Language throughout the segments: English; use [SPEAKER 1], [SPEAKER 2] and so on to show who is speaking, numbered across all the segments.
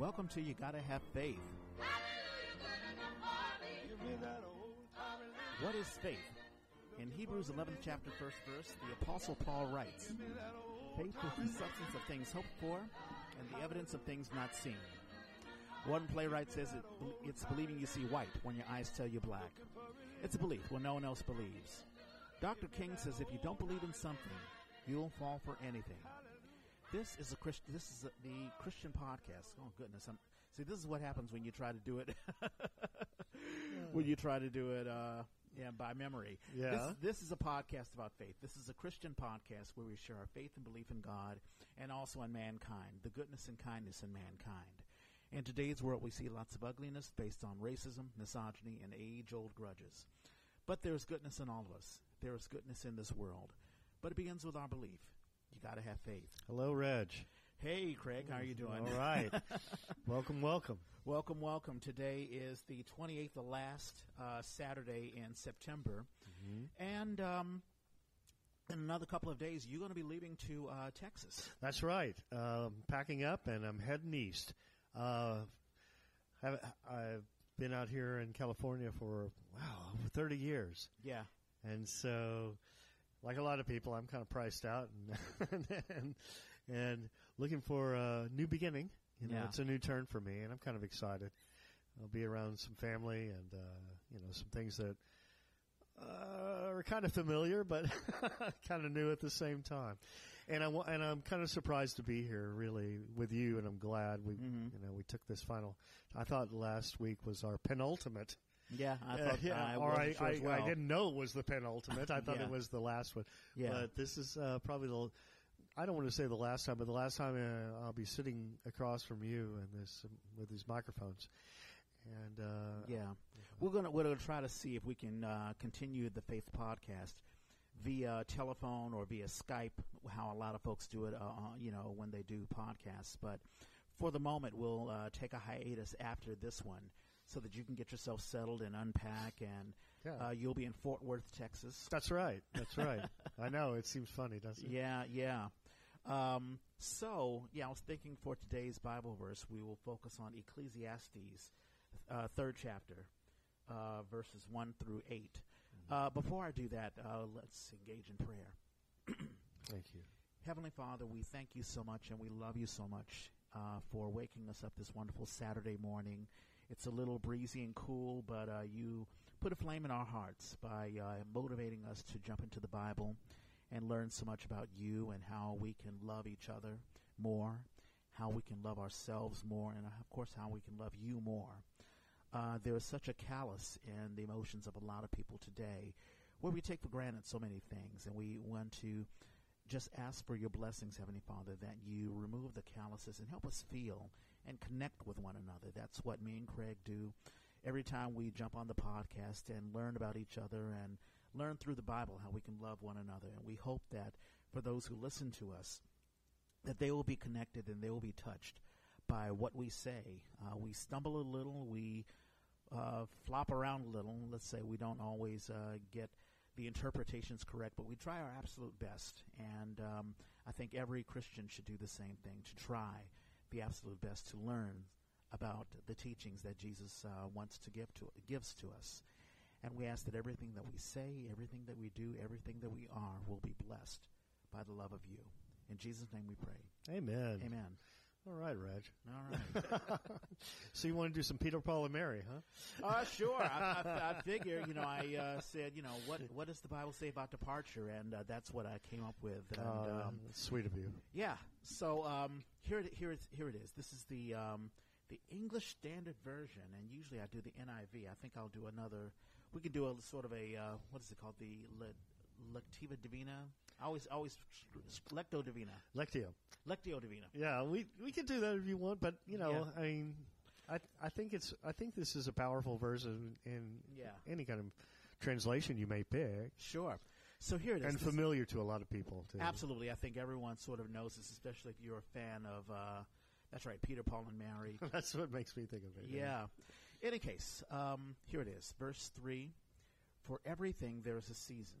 [SPEAKER 1] Welcome to You Gotta Have Faith. What is faith? In Hebrews 11th chapter, first verse, the Apostle Paul writes, Faith is the substance of things hoped for and the evidence of things not seen. One playwright says it, it's believing you see white when your eyes tell you black. It's a belief when no one else believes. Dr. King says if you don't believe in something, you'll fall for anything. This is a Christian. This is a, the Christian podcast. Oh goodness! I'm, see, this is what happens when you try to do it. when you try to do it, uh, yeah, by memory.
[SPEAKER 2] Yeah.
[SPEAKER 1] This, this is a podcast about faith. This is a Christian podcast where we share our faith and belief in God, and also in mankind, the goodness and kindness in mankind. In today's world, we see lots of ugliness based on racism, misogyny, and age-old grudges. But there is goodness in all of us. There is goodness in this world. But it begins with our belief. You got to have faith.
[SPEAKER 2] Hello, Reg.
[SPEAKER 1] Hey, Craig, how are you doing?
[SPEAKER 2] All right. welcome, welcome.
[SPEAKER 1] welcome, welcome. Today is the 28th, the last uh, Saturday in September. And um, in another couple of days, you're going to be leaving to uh, Texas.
[SPEAKER 2] That's right. Um, packing up, and I'm heading east. Uh, I've been out here in California for wow over 30 years,
[SPEAKER 1] Yeah.
[SPEAKER 2] and so, like a lot of people, I'm kind of priced out and and, and looking for a new beginning. You know,
[SPEAKER 1] Yeah.
[SPEAKER 2] it's a new turn for me, and I'm kind of excited. I'll be around some family and uh, you know some things that uh, are kind of familiar, but kind of new at the same time. And I wa- and I'm kind of surprised to be here, really, with you. And I'm glad we,
[SPEAKER 1] Mhm.
[SPEAKER 2] you know, we took this final. I thought last week was our penultimate.
[SPEAKER 1] Yeah, I
[SPEAKER 2] Uh,
[SPEAKER 1] thought
[SPEAKER 2] yeah,
[SPEAKER 1] I
[SPEAKER 2] or I,
[SPEAKER 1] sure
[SPEAKER 2] I,
[SPEAKER 1] well.
[SPEAKER 2] I didn't know it was the penultimate. I thought
[SPEAKER 1] Yeah.
[SPEAKER 2] it was the last one.
[SPEAKER 1] Yeah.
[SPEAKER 2] But this is uh, probably the. I don't want to say the last time, but the last time uh, I'll be sitting across from you and this um, with these microphones. And uh,
[SPEAKER 1] Yeah, we're gonna we're gonna try to see if we can uh, continue the Faith podcast via telephone or via Skype, how a lot of folks do it. Uh, uh, you know, when they do podcasts. But for the moment, we'll uh, take a hiatus after this one, so that you can get yourself settled and unpack, and
[SPEAKER 2] Yeah.
[SPEAKER 1] uh, you'll be in Fort Worth, Texas.
[SPEAKER 2] That's right. That's right. I know. It seems funny, doesn't it?
[SPEAKER 1] Yeah, yeah. Um, so, yeah, I was thinking for today's Bible verse, we will focus on Ecclesiastes, uh, third chapter, uh, verses 1 through 8. Uh, before I do that, uh, let's engage in prayer.
[SPEAKER 2] Thank you.
[SPEAKER 1] Heavenly Father, we thank you so much and we love you so much uh, for waking us up this wonderful Saturday morning. It's a little breezy and cool, but uh, you put a flame in our hearts by uh, motivating us to jump into the Bible and learn so much about you and how we can love each other more, how we can love ourselves more, and of course, how we can love you more. Uh, there is such a callous in the emotions of a lot of people today where we take for granted so many things, and we want to just ask for your blessings, Heavenly Father, that you remove the calluses and help us feel and connect with one another. That's what me and Craig do every time we jump on the podcast and learn about each other and learn through the Bible how we can love one another. And we hope that for those who listen to us, that they will be connected and they will be touched by what we say. Uh, we stumble a little, we uh, flop around a little. Let's say we don't always uh, get the interpretations correct, but we try our absolute best. And um, I think every Christian should do the same thing to try the absolute best to learn about the teachings that Jesus uh, wants to give to gives to us. And we ask that everything that we say, everything that we do, everything that we are will be blessed by the love of you. In Jesus' name we pray.
[SPEAKER 2] Amen.
[SPEAKER 1] Amen.
[SPEAKER 2] All right, Reg.
[SPEAKER 1] All right.
[SPEAKER 2] so you want to do some Peter, Paul, and Mary, huh?
[SPEAKER 1] Uh, sure. I, I, I figure, you know, I uh, said, you know, what what does the Bible say about departure, and uh, that's what I came up with. And,
[SPEAKER 2] Uh,
[SPEAKER 1] um,
[SPEAKER 2] sweet of you.
[SPEAKER 1] yeah. So um, here, it, here, it, here it is. This is the um, the English Standard Version, and usually I do the NIV. I think I'll do another. We can do a sort of a uh, what is it called? The Lectiva Divina. I always, always Lecto Divina.
[SPEAKER 2] Lectio.
[SPEAKER 1] Lectio Divina.
[SPEAKER 2] Yeah, we we can do that if you want, but you know,
[SPEAKER 1] Yeah.
[SPEAKER 2] I mean, I I think it's I think this is a powerful verse in, in
[SPEAKER 1] Yeah.
[SPEAKER 2] any kind of translation you may pick,
[SPEAKER 1] Sure. So here it is.
[SPEAKER 2] and familiar to a lot of people too.
[SPEAKER 1] Absolutely. I think everyone sort of knows this, especially if you're a fan of, uh, that's right, Peter, Paul, and Mary.
[SPEAKER 2] That's what makes me think of it.
[SPEAKER 1] yeah. In any case, um, here it is. Verse 3 For everything there is a season,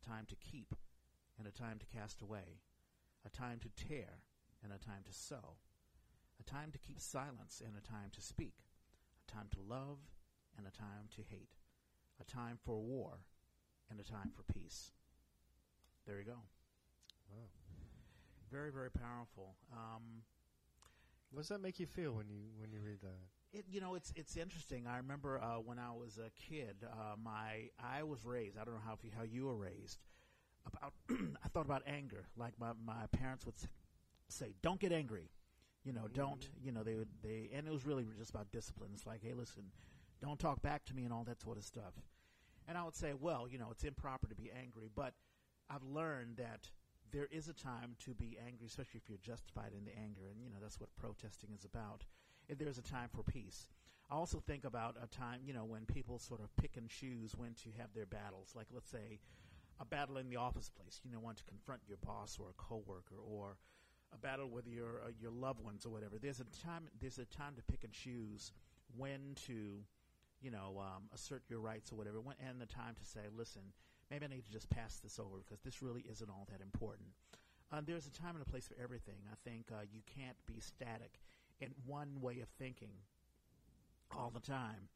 [SPEAKER 1] a time to keep and a time to cast away, a time to tear and a time to sow, a time to keep silence and a time to speak, a time to love and a time to hate, a time for war and a time for peace. There you go.
[SPEAKER 2] Wow.
[SPEAKER 1] Very, very powerful. Um,
[SPEAKER 2] What does that make you feel when you when you read that?
[SPEAKER 1] It, you know, it's it's interesting. I remember uh, when I was a kid, uh, my I was raised. I don't know how if you, how you were raised. About I thought about anger. Like my my parents would say, "Don't get angry." You know, don't. You know, they would they and it was really just about discipline. It's like, hey, listen, don't talk back to me and all that sort of stuff. And I would say, well, you know, it's improper to be angry, but I've learned that there is a time to be angry, especially if you're justified in the anger, and you know that's what protesting is about. And there's a time for peace. I also think about a time, you know, when people sort of pick and choose when to have their battles. Like, let's say, a battle in the office place. You know, want to confront your boss or a coworker, or a battle with your uh, your loved ones or whatever. There's a time. There's a time to pick and choose when to, you know, um, assert your rights or whatever, when, and the time to say, listen, maybe I need to just pass this over because this really isn't all that important. Uh, there's a time and a place for everything. I think uh, you can't be static in one way of thinking all the time.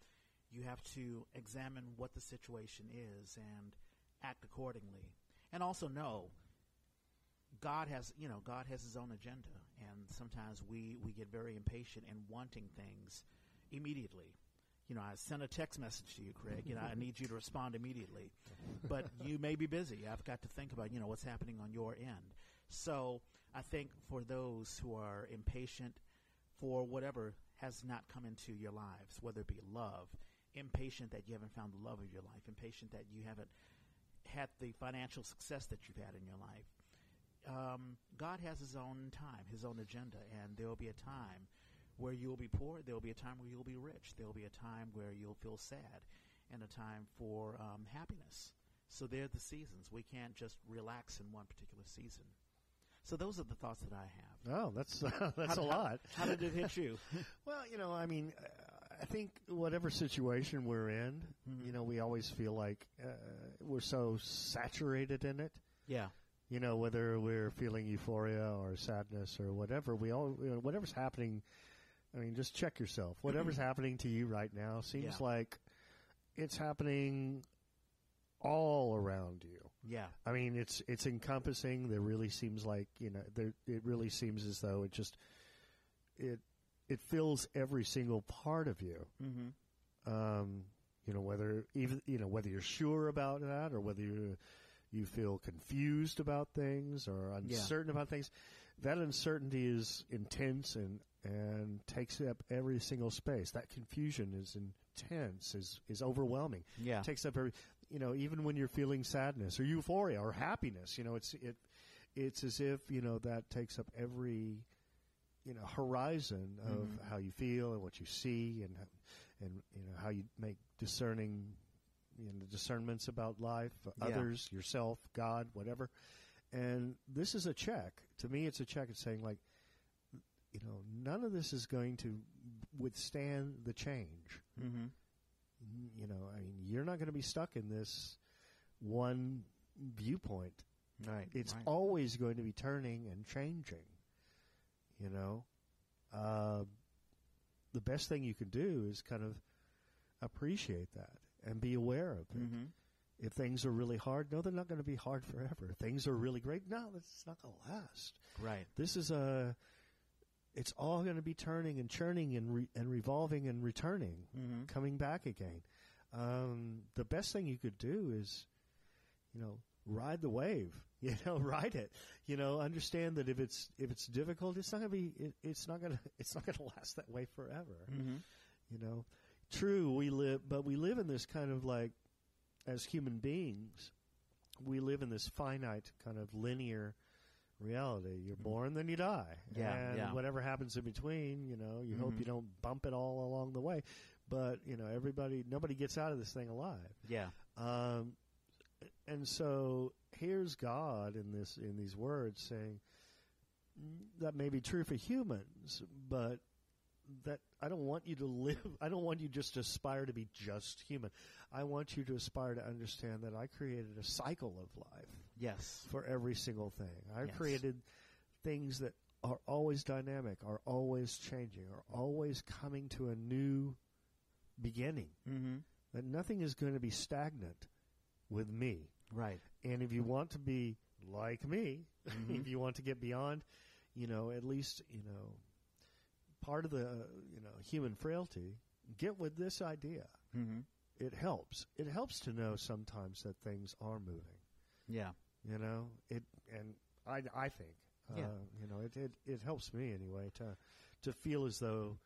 [SPEAKER 1] You have to examine what the situation is and act accordingly. And also know God has, you know, God has his own agenda and sometimes we we get very impatient in wanting things immediately. You know, I sent a text message to you, Craig. You know, I need you to respond immediately. But you may be busy. I've got to think about, you know, what's happening on your end. So I think for those who are impatient for whatever has not come into your lives, whether it be love, impatient that you haven't found the love of your life, impatient that you haven't had the financial success that you've had in your life. Um, God has His own time, His own agenda, and there will be a time where you will be poor. There will be a time where you'll be rich. There will be a time where you'll feel sad, and a time for um, happiness. So they're the seasons. We can't just relax in one particular season. So those are the thoughts that I have.
[SPEAKER 2] Oh, that's that's
[SPEAKER 1] How-
[SPEAKER 2] a lot.
[SPEAKER 1] How did it hit you?
[SPEAKER 2] Well, you know, I mean, uh, I think whatever situation we're in,
[SPEAKER 1] Mhm.
[SPEAKER 2] you know, we always feel like uh, we're so saturated in it.
[SPEAKER 1] yeah.
[SPEAKER 2] You know, whether we're feeling euphoria or sadness or whatever, we all, you know, whatever's happening. I mean, just check yourself. Whatever's happening to you right now seems
[SPEAKER 1] Yeah.
[SPEAKER 2] like it's happening all around you.
[SPEAKER 1] Yeah.
[SPEAKER 2] I mean, it's it's encompassing. There really seems like you know, there it really seems as though it just it it fills every single part of you.
[SPEAKER 1] Mm-hmm.
[SPEAKER 2] Um, you know, whether even you know whether you're sure about that or whether you you feel confused about things or
[SPEAKER 1] Yeah.
[SPEAKER 2] uncertain about things. That uncertainty is intense and and takes up every single space. That confusion is intense, is is overwhelming
[SPEAKER 1] Yeah.
[SPEAKER 2] it takes up every you know even when you're feeling sadness or euphoria or happiness you know it's it it's as if you know that takes up every you know horizon of
[SPEAKER 1] Mhm.
[SPEAKER 2] how you feel and what you see and and you know how you make discerning you know discernments about life
[SPEAKER 1] Yeah.
[SPEAKER 2] others yourself god whatever and this is a check to me it's a check it's saying like you know none of this is going to withstand the change
[SPEAKER 1] Mm-hmm.
[SPEAKER 2] you know, you're not going to be stuck in this one viewpoint.
[SPEAKER 1] Right.
[SPEAKER 2] It's
[SPEAKER 1] right.
[SPEAKER 2] always going to be turning and changing. You know, uh, the best thing you can do is kind of appreciate that and be aware of it.
[SPEAKER 1] Mm-hmm.
[SPEAKER 2] If things are really hard, no, they're not going to be hard forever. Things are really great, no, it's not going to last.
[SPEAKER 1] Right.
[SPEAKER 2] This is a. It's all going to be turning and churning and re- and revolving and returning
[SPEAKER 1] Mm-hmm.
[SPEAKER 2] coming back again. Um, the best thing you could do is, you know, ride the wave. You know, ride it. You know, understand that if it's if it's difficult, it's not gonna be. It, it's not gonna. It's not gonna last that way forever.
[SPEAKER 1] Mm-hmm.
[SPEAKER 2] You know, true. We live, but we live in this kind of like, as human beings, we live in this finite kind of linear reality. You're
[SPEAKER 1] Mhm.
[SPEAKER 2] born, then you die.
[SPEAKER 1] Yeah,
[SPEAKER 2] and
[SPEAKER 1] yeah.
[SPEAKER 2] whatever happens in between, you know, you hope
[SPEAKER 1] Mhm.
[SPEAKER 2] you don't bump it all along the way. But you know, everybody, nobody gets out of this thing alive.
[SPEAKER 1] Yeah.
[SPEAKER 2] Um, and so here's God in this in these words saying "Mm, that may be true for humans, but that I don't want you to live. I don't want you just to aspire to be just human. I want you to aspire to understand that I created a cycle of life
[SPEAKER 1] Yes.
[SPEAKER 2] for every single thing. I
[SPEAKER 1] Yes.
[SPEAKER 2] created things that are always dynamic, are always changing, are always coming to a new beginning.
[SPEAKER 1] Mm-hmm.
[SPEAKER 2] That nothing is going to be stagnant with me.
[SPEAKER 1] Right.
[SPEAKER 2] And if you want to be like me,
[SPEAKER 1] Mhm.
[SPEAKER 2] if you want to get beyond, you know, at least, you know, part of the, uh, you know, human frailty, get with this idea.
[SPEAKER 1] Mm-hmm.
[SPEAKER 2] It helps. It helps to know sometimes that things are moving.
[SPEAKER 1] Yeah.
[SPEAKER 2] You know, it and I I think
[SPEAKER 1] Yeah.
[SPEAKER 2] uh, you know it, it it helps me anyway to to feel as though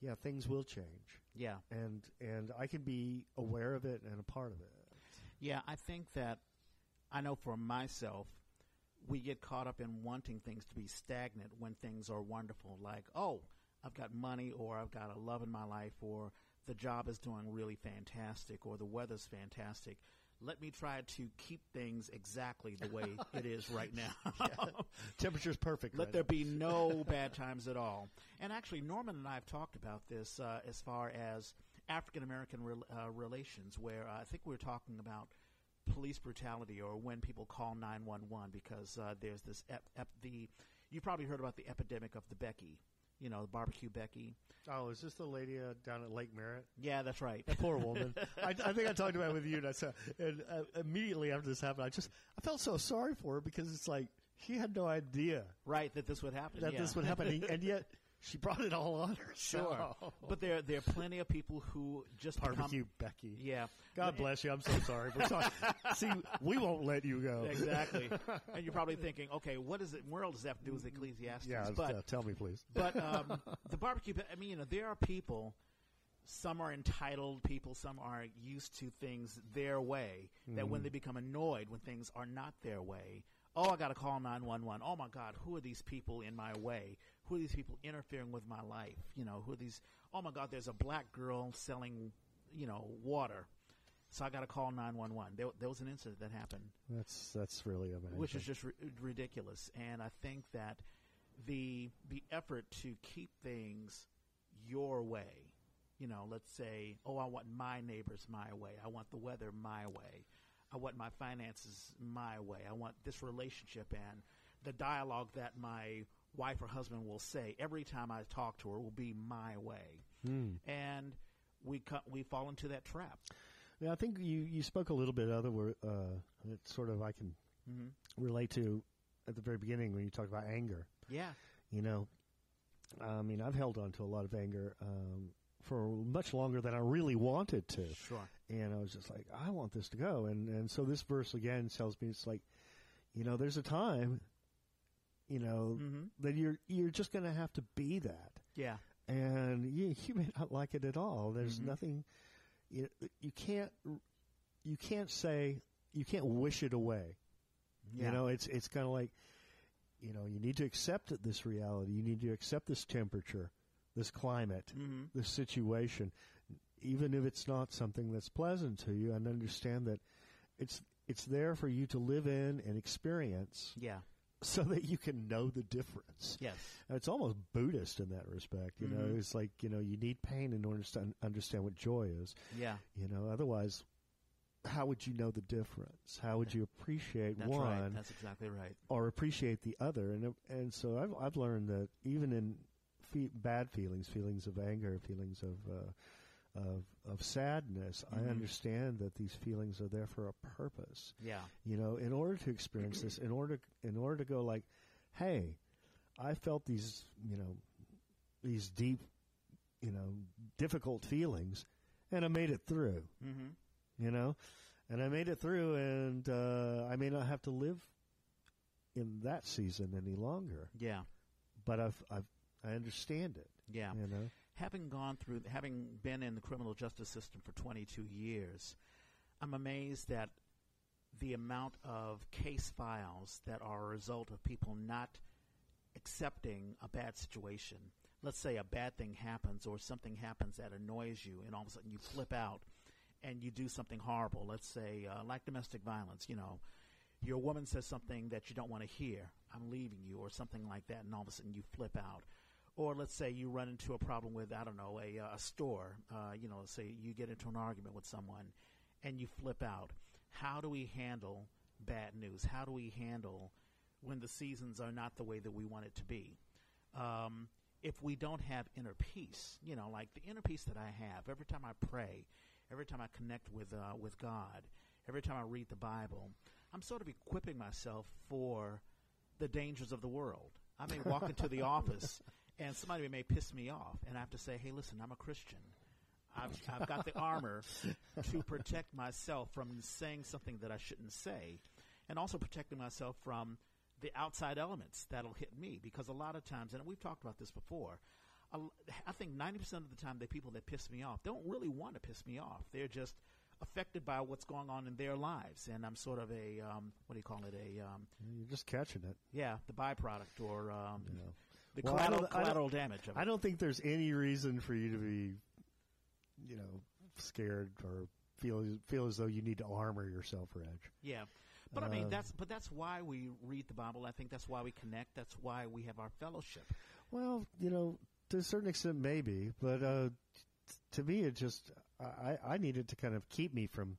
[SPEAKER 2] yeah things will change
[SPEAKER 1] Yeah.
[SPEAKER 2] and and I can be aware of it and a part of it.
[SPEAKER 1] Yeah, I think that I know for myself, we get caught up in wanting things to be stagnant when things are wonderful. Like, oh, I've got money, or I've got a love in my life, or the job is doing really fantastic, or the weather's fantastic. Let me try to keep things exactly the way it is right now.
[SPEAKER 2] Temperature's perfect.
[SPEAKER 1] Let
[SPEAKER 2] right
[SPEAKER 1] there
[SPEAKER 2] now.
[SPEAKER 1] be no bad times at all. And actually, Norman and I have talked about this uh, as far as African American rel uh, relations, where uh, I think we were talking about police brutality or when people call 911 because uh, there's this ep- ep- the you've probably heard about the epidemic of the Becky, you know, the barbecue Becky.
[SPEAKER 2] Oh, is this the lady uh, down at Lake Merritt?
[SPEAKER 1] Yeah, that's right.
[SPEAKER 2] That poor woman. I, I think I talked about it with you, and, I said, and uh, immediately after this happened, I just I felt so sorry for her because it's like she had no idea
[SPEAKER 1] right, that this would happen.
[SPEAKER 2] that
[SPEAKER 1] yeah.
[SPEAKER 2] this would happen, and- and yet she brought it all on herself.
[SPEAKER 1] Sure. But there there are plenty of people who just become-
[SPEAKER 2] barbecue Becky.
[SPEAKER 1] yeah.
[SPEAKER 2] God bless you. I'm so sorry. We're sorry. See, we won't let you go.
[SPEAKER 1] exactly. and you're probably thinking, okay, what does it? World does that have to do with Ecclesiastes?
[SPEAKER 2] Yeah,
[SPEAKER 1] but
[SPEAKER 2] uh, tell me, please.
[SPEAKER 1] but um, the barbecue. I mean, you know, there are people. Some are entitled people. Some are used to things their way. That when they become annoyed when things are not their way, oh, I got to call nine one one. Oh my God, who are these people in my way? Who are these people interfering with my life? You know, who are these? Oh my God, there's a black girl selling, you know, water. So I got to call nine one one. There there was an incident that happened
[SPEAKER 2] That's that's really amazing.
[SPEAKER 1] which is just ri- ridiculous. And I think that the the effort to keep things your way, you know, let's say, oh, I want my neighbors my way. I want the weather my way. I want my finances my way. I want this relationship and the dialogue that my wife or husband will say every time I talk to her will be my way.
[SPEAKER 2] Hmm.
[SPEAKER 1] And we co- we fall into that trap.
[SPEAKER 2] Yeah, I think you, you spoke a little bit other word. Uh, it's sort of I can
[SPEAKER 1] Mm-hmm.
[SPEAKER 2] relate to at the very beginning when you talked about anger.
[SPEAKER 1] Yeah.
[SPEAKER 2] You know, I mean, I've held on to a lot of anger um, for much longer than I really wanted to,
[SPEAKER 1] Sure.
[SPEAKER 2] and I was just like, I want this to go, and and so this verse again tells me it's like, you know, there's a time, you know,
[SPEAKER 1] Mm-hmm.
[SPEAKER 2] that you're you're just going to have to be that,
[SPEAKER 1] Yeah.
[SPEAKER 2] and you you may not like it at all. There's
[SPEAKER 1] Mhm.
[SPEAKER 2] nothing, you you can't you can't say you can't wish it away.
[SPEAKER 1] Yeah.
[SPEAKER 2] You know, it's it's kind of like, you know, you need to accept this reality. You need to accept this temperature, this climate,
[SPEAKER 1] Mm-hmm.
[SPEAKER 2] this situation, even if it's not something that's pleasant to you, and understand that it's it's there for you to live in and experience,
[SPEAKER 1] Yeah.
[SPEAKER 2] So that you can know the difference.
[SPEAKER 1] Yes.
[SPEAKER 2] It's almost Buddhist in that respect. You know,
[SPEAKER 1] Mhm.
[SPEAKER 2] it's like you know you need pain in order to understand what joy is.
[SPEAKER 1] Yeah.
[SPEAKER 2] You know, otherwise. How would you know the difference? How would you appreciate
[SPEAKER 1] That's
[SPEAKER 2] one
[SPEAKER 1] right. That's exactly right.
[SPEAKER 2] or appreciate the other. And and so I've I've learned that even in fe- bad feelings, feelings of anger, feelings of uh, of of sadness, I
[SPEAKER 1] Mhm.
[SPEAKER 2] understand that these feelings are there for a purpose.
[SPEAKER 1] Yeah.
[SPEAKER 2] You know, in order to experience this, in order in order to go like, hey, I felt these you know these deep you know difficult feelings, and I made it through
[SPEAKER 1] Mm-hmm.
[SPEAKER 2] you know, and I made it through, and uh, I may not have to live in that season any longer,
[SPEAKER 1] Yeah.
[SPEAKER 2] but I've, I've I understand it,
[SPEAKER 1] Yeah.
[SPEAKER 2] you know.
[SPEAKER 1] Having gone through, having been in the criminal justice system for 22 years, I'm amazed that the amount of case files that are a result of people not accepting a bad situation. Let's say a bad thing happens or something happens that annoys you, and all of a sudden you flip out and you do something horrible. Let's say, uh, like domestic violence, you know, your woman says something that you don't want to hear, I'm leaving you, or something like that, and all of a sudden you flip out. Or let's say you run into a problem with, I don't know, a, a store, uh, you know, say you get into an argument with someone and you flip out. How do we handle bad news? How do we handle when the seasons are not the way that we want it to be? Um, if we don't have inner peace, you know, like the inner peace that I have every time I pray, every time I connect with uh, with God, every time I read the Bible, I'm sort of equipping myself for the dangers of the world. I may walk into the office and somebody may piss me off, and I have to say, "Hey, listen, I'm a Christian. I've, I've got the armor to protect myself from saying something that I shouldn't say, and also protecting myself from the outside elements that'll hit me. Because a lot of times, and we've talked about this before, I think 90% of the time, the people that piss me off don't really want to piss me off. They're just affected by what's going on in their lives, and I'm sort of a um, what do you call it? A um,
[SPEAKER 2] you're just catching it.
[SPEAKER 1] Yeah, the byproduct or um. The
[SPEAKER 2] Well, I
[SPEAKER 1] collateral, collateral damage.
[SPEAKER 2] I don't think there's any reason for you to be, you know, scared or feel feel as though you need to armor yourself, Reg.
[SPEAKER 1] Yeah. But I mean
[SPEAKER 2] Um,
[SPEAKER 1] that's but that's why we read the Bible. I think that's why we connect. That's why we have our fellowship.
[SPEAKER 2] Well, you know, to a certain extent, maybe, but uh, t- to me, it just I, I need it to kind of keep me from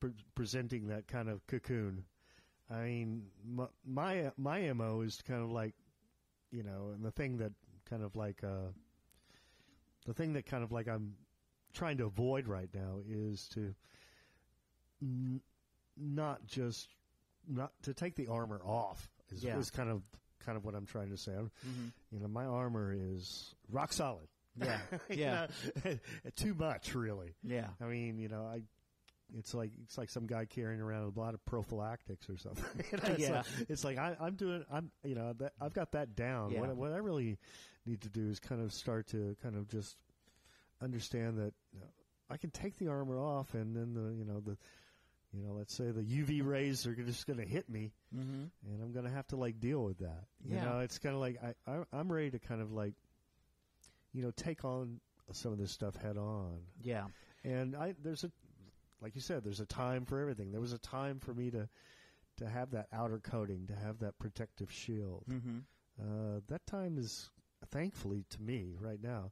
[SPEAKER 2] pre- presenting that kind of cocoon. I mean, my my, my mo is kind of like, you know, and the thing that kind of like uh, the thing that kind of like I'm trying to avoid right now is to n- not just not to take the armor off is,
[SPEAKER 1] Yeah.
[SPEAKER 2] is kind of kind of what I'm trying to say. I'm,
[SPEAKER 1] Mm-hmm.
[SPEAKER 2] you know, my armor is rock solid.
[SPEAKER 1] Yeah. Yeah.
[SPEAKER 2] know, too much, really.
[SPEAKER 1] Yeah.
[SPEAKER 2] I mean, you know, I. It's like it's like some guy carrying around a lot of prophylactics or something. It's
[SPEAKER 1] Yeah.
[SPEAKER 2] like, it's like I, I'm doing. I'm you know that, I've got that down.
[SPEAKER 1] Yeah.
[SPEAKER 2] What, what I really need to do is kind of start to kind of just understand that you know, I can take the armor off, and then the you know the you know let's say the UV rays are just going to hit me,
[SPEAKER 1] Mm-hmm.
[SPEAKER 2] and I'm going to have to like deal with that. You
[SPEAKER 1] Yeah.
[SPEAKER 2] know, it's kind of like I, I I'm ready to kind of like you know take on some of this stuff head on.
[SPEAKER 1] Yeah.
[SPEAKER 2] And I there's a like you said there's a time for everything. There was a time for me to to have that outer coating, to have that protective shield.
[SPEAKER 1] Mm-hmm.
[SPEAKER 2] Uh, that time is thankfully to me right now.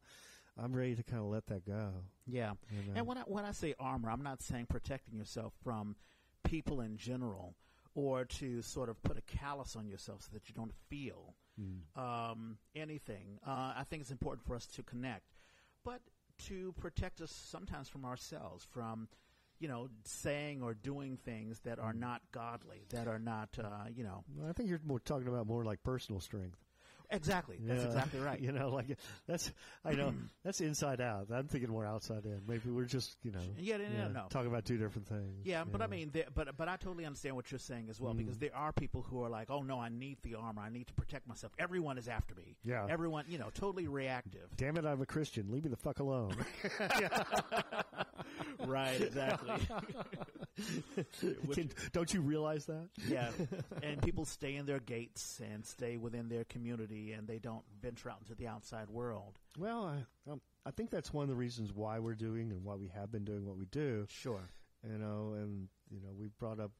[SPEAKER 2] I'm ready to kind of let that go.
[SPEAKER 1] Yeah.
[SPEAKER 2] you know.
[SPEAKER 1] And when I, when I say armor, I'm not saying protecting yourself from people in general or to sort of put a callus on yourself so that you don't feel
[SPEAKER 2] Mm.
[SPEAKER 1] um, anything. Uh, I think it's important for us to connect, but to protect us sometimes from ourselves, from you know saying or doing things that are not godly, that are not uh, you know
[SPEAKER 2] I think you're more talking about more like personal strength.
[SPEAKER 1] exactly. That's
[SPEAKER 2] Yeah.
[SPEAKER 1] exactly right.
[SPEAKER 2] You know, like that's I know that's inside out. I'm thinking more outside in. Maybe we're just you know
[SPEAKER 1] Yeah, no, no, no.
[SPEAKER 2] talking about two different things.
[SPEAKER 1] Yeah, but I mean, there, but but I totally understand what you're saying as well because
[SPEAKER 2] Mm.
[SPEAKER 1] there are people who are like, "Oh no, I need the armor. I need to protect myself. Everyone is after me.
[SPEAKER 2] Yeah.
[SPEAKER 1] everyone, you know, totally reactive."
[SPEAKER 2] damn it, I'm a Christian. Leave me the fuck alone.
[SPEAKER 1] right, exactly. Which-
[SPEAKER 2] don't you realize that?
[SPEAKER 1] yeah, and people stay in their gates and stay within their community, and they don't venture out into the outside world.
[SPEAKER 2] Well, I, um, I think that's one of the reasons why we're doing and why we have been doing what we do.
[SPEAKER 1] Sure.
[SPEAKER 2] You know, and you know, we've brought up,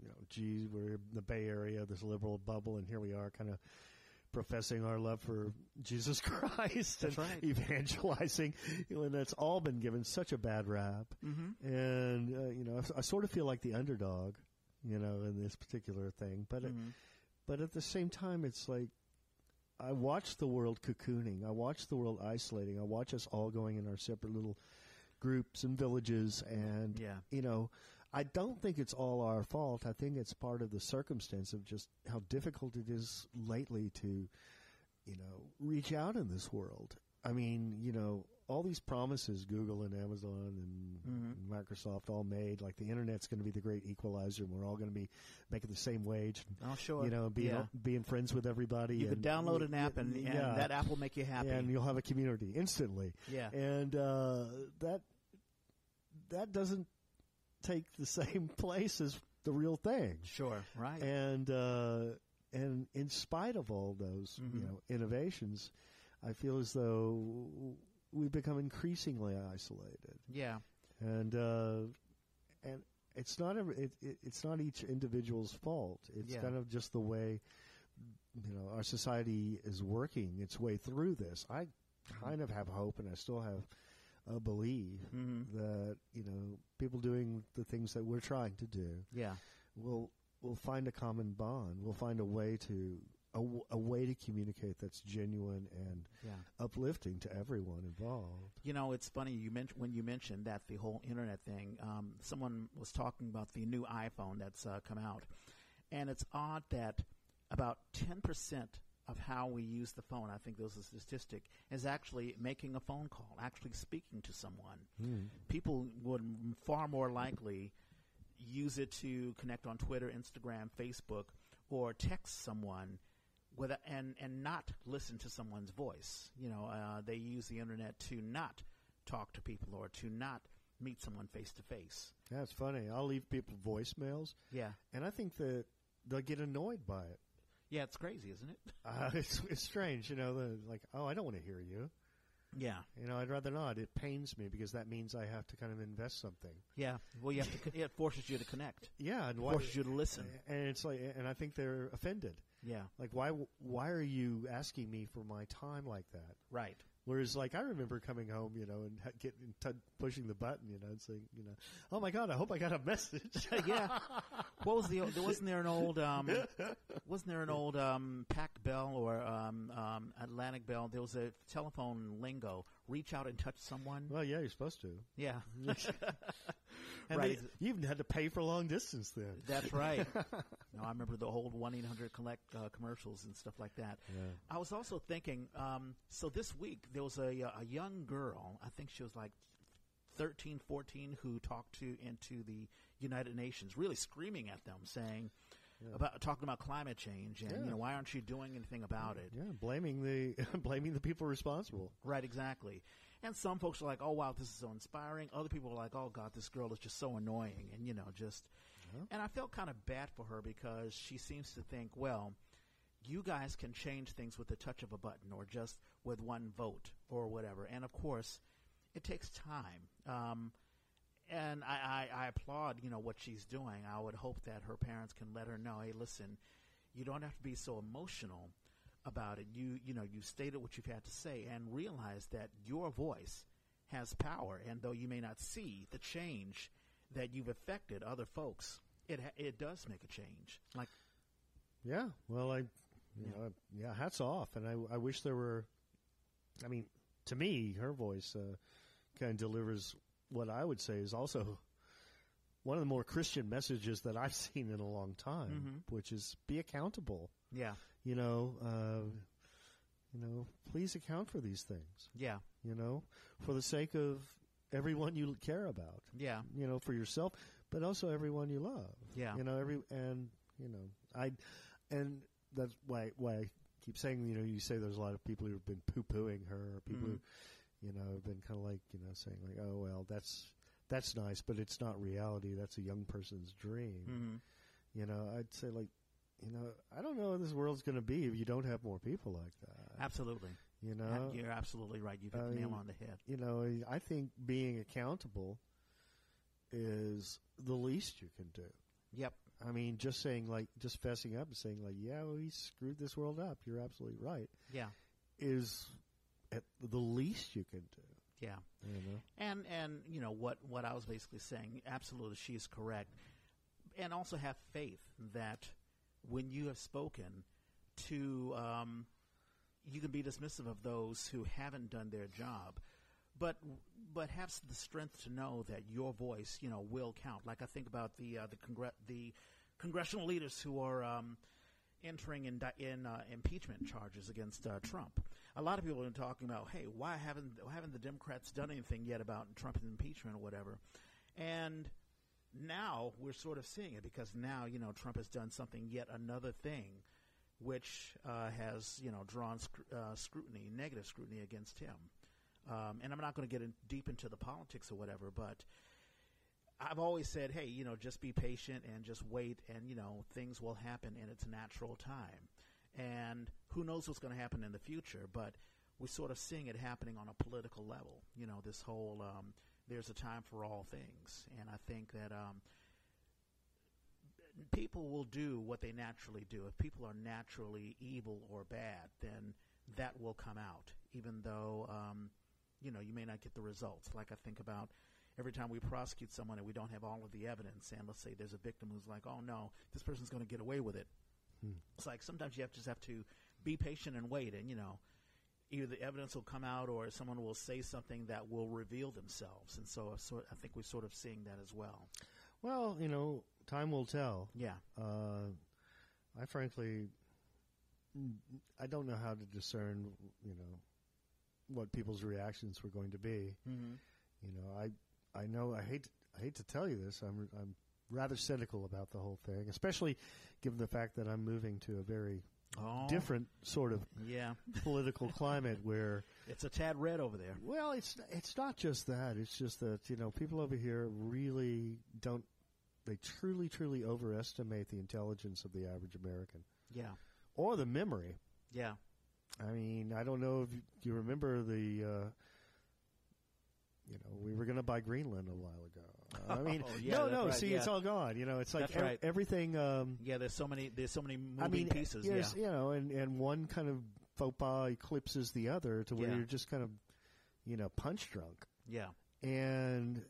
[SPEAKER 2] you know, geez, we're in the Bay Area, this liberal bubble, and here we are, kind of professing our love for Jesus Christ and
[SPEAKER 1] right.
[SPEAKER 2] evangelizing, you know, and that's all been given such a bad rap.
[SPEAKER 1] Mm-hmm.
[SPEAKER 2] And uh, you know, I, I sort of feel like the underdog, you know, in this particular thing. But it,
[SPEAKER 1] Mhm.
[SPEAKER 2] but at the same time, it's like I watch the world cocooning. I watch the world isolating. I watch us all going in our separate little groups and villages, and
[SPEAKER 1] Yeah.
[SPEAKER 2] you know, I don't think it's all our fault. I think it's part of the circumstance of just how difficult it is lately to, you know, reach out in this world. I mean, you know, all these promises Google and Amazon and
[SPEAKER 1] Mhm.
[SPEAKER 2] Microsoft all made, like the internet's going to be the great equalizer, and we're all going to be making the same wage.
[SPEAKER 1] Oh, sure.
[SPEAKER 2] You know, being
[SPEAKER 1] yeah.
[SPEAKER 2] being friends with everybody.
[SPEAKER 1] You
[SPEAKER 2] and-
[SPEAKER 1] download an app, and, and
[SPEAKER 2] yeah,
[SPEAKER 1] that app will make you happy.
[SPEAKER 2] and you'll have a community instantly.
[SPEAKER 1] yeah.
[SPEAKER 2] And uh, that that doesn't take the same place as the real thing.
[SPEAKER 1] Sure, right.
[SPEAKER 2] And uh, and in spite of all those
[SPEAKER 1] Mhm.
[SPEAKER 2] you know innovations, I feel as though we've become increasingly isolated.
[SPEAKER 1] yeah,
[SPEAKER 2] And uh, and it's not every, it, it, it's not each individual's fault. It's
[SPEAKER 1] Yeah.
[SPEAKER 2] kind of just the way you know our society is working its way through this. I kind of have hope, and I still have a belief
[SPEAKER 1] hmm
[SPEAKER 2] that you know people doing the things that we're trying to do
[SPEAKER 1] yeah,
[SPEAKER 2] will will find a common bond. We'll find a way to a, w- a way to communicate that's genuine and
[SPEAKER 1] yeah.
[SPEAKER 2] uplifting to everyone involved.
[SPEAKER 1] You know, it's funny you mentioned when you mentioned that the whole internet thing. Um, someone was talking about the new iPhone that's uh, come out, and it's odd that about ten percent of how we use the phone, I think there's a statistic, is actually making a phone call, actually speaking to someone. People would m- far more likely use it to connect on Twitter, Instagram, Facebook, or text someone with a, and and not listen to someone's voice. You know, uh, they use the internet to not talk to people or to not meet someone face to face.
[SPEAKER 2] That's funny. I'll leave people voicemails,
[SPEAKER 1] Yeah,
[SPEAKER 2] and I think that they'll get annoyed by it.
[SPEAKER 1] Yeah, it's crazy, isn't it?
[SPEAKER 2] Uh, it's, it's strange, you know. The, like, oh, I don't want to hear you.
[SPEAKER 1] Yeah,
[SPEAKER 2] You know, I'd rather not. It pains me because that means I have to kind of invest something.
[SPEAKER 1] yeah. Well, you have to. It forces you to connect.
[SPEAKER 2] Yeah, and why?
[SPEAKER 1] Forces you to listen.
[SPEAKER 2] And it's like, and I think they're offended.
[SPEAKER 1] Yeah,
[SPEAKER 2] Like, why? Why are you asking me for my time like that?
[SPEAKER 1] right.
[SPEAKER 2] Whereas, like, I remember coming home, you know, and ha- getting t- pushing the button, you know, and saying, you know, oh my god, I hope I got a message.
[SPEAKER 1] yeah. What was the? There wasn't there an old? Um, wasn't there an old um, Pac Bell or um, um, Atlantic Bell? There was a telephone lingo. Reach out and touch someone.
[SPEAKER 2] well, yeah, you're supposed to.
[SPEAKER 1] Yeah,
[SPEAKER 2] And
[SPEAKER 1] Right.
[SPEAKER 2] they- you even had to pay for long distance then.
[SPEAKER 1] that's right. no, I remember the old one eight hundred collect uh, commercials and stuff like that.
[SPEAKER 2] Yeah.
[SPEAKER 1] I was also thinking. Um, so this week there was a a young girl. I think she was like 13, 14, who talked to into the United Nations, really screaming at them, saying about talking about climate change and
[SPEAKER 2] Yeah.
[SPEAKER 1] you know why aren't you doing anything about it?
[SPEAKER 2] Yeah, blaming the blaming the people responsible.
[SPEAKER 1] Right, exactly. And some folks are like, "Oh wow, this is so inspiring." Other people are like, "Oh god, this girl is just so annoying," and you know, just. And I felt kind of bad for her because she seems to think, well, you guys can change things with the touch of a button or just with one vote or whatever. And of course, it takes time. Um, and I, I, I applaud, you know, what she's doing. I would hope that her parents can let her know, hey, listen, you don't have to be so emotional about it. You, you know, you stated what you've had to say and realize that your voice has power. And though you may not see the change that you've affected other folks, it ha- it does make a change. Like,
[SPEAKER 2] Yeah. Well, I, you
[SPEAKER 1] Yeah.
[SPEAKER 2] know, yeah. Hats off, and I, I wish there were. I mean, to me, her voice uh, kind of delivers what I would say is also one of the more Christian messages that I've seen in a long time,
[SPEAKER 1] Mhm.
[SPEAKER 2] which is be accountable.
[SPEAKER 1] yeah,
[SPEAKER 2] You know, uh, you know, please account for these things.
[SPEAKER 1] yeah,
[SPEAKER 2] You know, for the sake of everyone you care about.
[SPEAKER 1] yeah,
[SPEAKER 2] You know, for yourself, but also everyone you love.
[SPEAKER 1] yeah,
[SPEAKER 2] You know, every and you know, I and that's why why I keep saying you know you say there's a lot of people who've been poo pooing her, or people
[SPEAKER 1] Mhm.
[SPEAKER 2] who you know have been kind of like you know saying like oh well that's that's nice, but it's not reality. That's a young person's dream.
[SPEAKER 1] hmm
[SPEAKER 2] You know, I'd say like you know I don't know what this world's going to be if you don't have more people like that.
[SPEAKER 1] absolutely.
[SPEAKER 2] You know,
[SPEAKER 1] You're absolutely right. You've hit
[SPEAKER 2] I
[SPEAKER 1] the nail
[SPEAKER 2] mean,
[SPEAKER 1] on the head.
[SPEAKER 2] you know, I think being accountable is the least you can do.
[SPEAKER 1] Yep.
[SPEAKER 2] I mean, just saying like, just fessing up and saying like, yeah, well, he screwed this world up. You're absolutely right.
[SPEAKER 1] Yeah.
[SPEAKER 2] Is at the least you can do.
[SPEAKER 1] Yeah.
[SPEAKER 2] You know.
[SPEAKER 1] And and you know what what I was basically saying. Absolutely, she is correct. And also have faith that when you have spoken to, um, you can be dismissive of those who haven't done their job, but but have the strength to know that your voice, you know, will count. Like I think about the uh, the the congressional leaders who are. Um, entering in, in uh, impeachment charges against uh, Trump. A lot of people have been talking about, hey, why haven't why haven't the Democrats done anything yet about Trump's impeachment or whatever? And now we're sort of seeing it because now you know Trump has done something yet another thing, which uh, has you know drawn sc- uh, scrutiny, negative scrutiny against him. Um, and I'm not going to get in deep into the politics or whatever, but I've always said, hey, you know, just be patient and just wait, and you know, things will happen in its natural time. And who knows what's going to happen in the future? But we're sort of seeing it happening on a political level. You know, this whole um, there's a time for all things, and I think that um, people will do what they naturally do. If people are naturally evil or bad, then that will come out, even though um, you know you may not get the results. Like I think about every time we prosecute someone and we don't have all of the evidence, and let's say there's a victim who's like, "Oh no, this person's going to get away with it." Hmm. It's like sometimes you have just have to be patient and wait, and you know, either the evidence will come out or someone will say something that will reveal themselves. And so, I think we're sort of seeing that as well.
[SPEAKER 2] Well, you know, time will tell.
[SPEAKER 1] Yeah.
[SPEAKER 2] Uh, I frankly, I don't know how to discern, you know, what people's reactions were going to be.
[SPEAKER 1] Mm-hmm.
[SPEAKER 2] You know, I I know I hate I hate to tell you this. I'm I'm rather cynical about the whole thing, especially given the fact that I'm moving to a very
[SPEAKER 1] oh.
[SPEAKER 2] different sort of
[SPEAKER 1] yeah.
[SPEAKER 2] political climate where
[SPEAKER 1] it's a tad red over there.
[SPEAKER 2] Well, it's it's not just that. It's just that you know people over here really don't. They truly, truly overestimate the intelligence of the average American.
[SPEAKER 1] Yeah.
[SPEAKER 2] Or the memory.
[SPEAKER 1] Yeah.
[SPEAKER 2] I mean, I don't know if you remember the. Uh, you know, we were going to buy Greenland a while ago. I mean,
[SPEAKER 1] oh, yeah,
[SPEAKER 2] no, no.
[SPEAKER 1] Right,
[SPEAKER 2] see,
[SPEAKER 1] yeah.
[SPEAKER 2] it's all gone. You know, it's like right. everything. Um,
[SPEAKER 1] yeah, there's so many. There's so many moving
[SPEAKER 2] I mean,
[SPEAKER 1] pieces.
[SPEAKER 2] Yeah,
[SPEAKER 1] you
[SPEAKER 2] know, and and one kind of faux pas eclipses the other to where
[SPEAKER 1] yeah.
[SPEAKER 2] you're just kind of, you know, punch drunk.
[SPEAKER 1] Yeah,
[SPEAKER 2] and